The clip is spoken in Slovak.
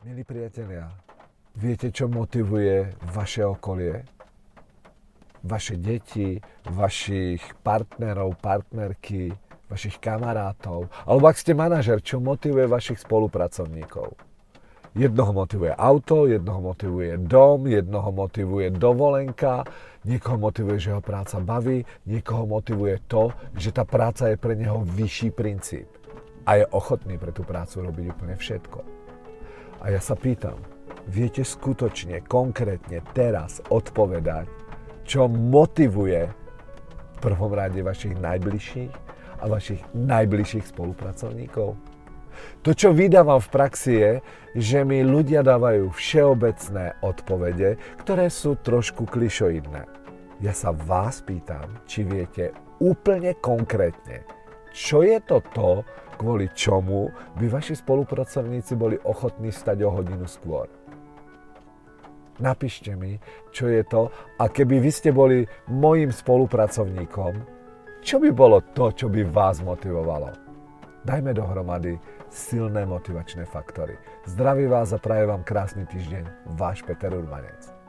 Milí priatelia, viete, čo motivuje vaše okolie? Vaše deti, vašich partnerov, partnerky, vašich kamarátov. Alebo ak ste manažer, čo motivuje vašich spolupracovníkov? Jednoho motivuje auto, jednoho motivuje dom, jednoho motivuje dovolenka, niekoho motivuje, že ho práca baví, niekoho motivuje to, že tá práca je pre neho vyšší princíp a je ochotný pre tú prácu robiť úplne všetko. A ja sa pýtam, viete skutočne, konkrétne teraz odpovedať, čo motivuje v prvom rade vašich najbližších a vašich najbližších spolupracovníkov? To, čo vydávam v praxi je, že mi ľudia dávajú všeobecné odpovede, ktoré sú trošku klišoidné. Ja sa vás pýtam, či viete úplne konkrétne, čo je to to, kvôli čomu by vaši spolupracovníci boli ochotní stať o hodinu skôr. Napíšte mi, čo je to a keby vy ste boli mojim spolupracovníkom, čo by bolo to, čo by vás motivovalo? Dajme dohromady silné motivačné faktory. Zdraví vás a praje vám krásny týždeň, váš Peter Urbanec.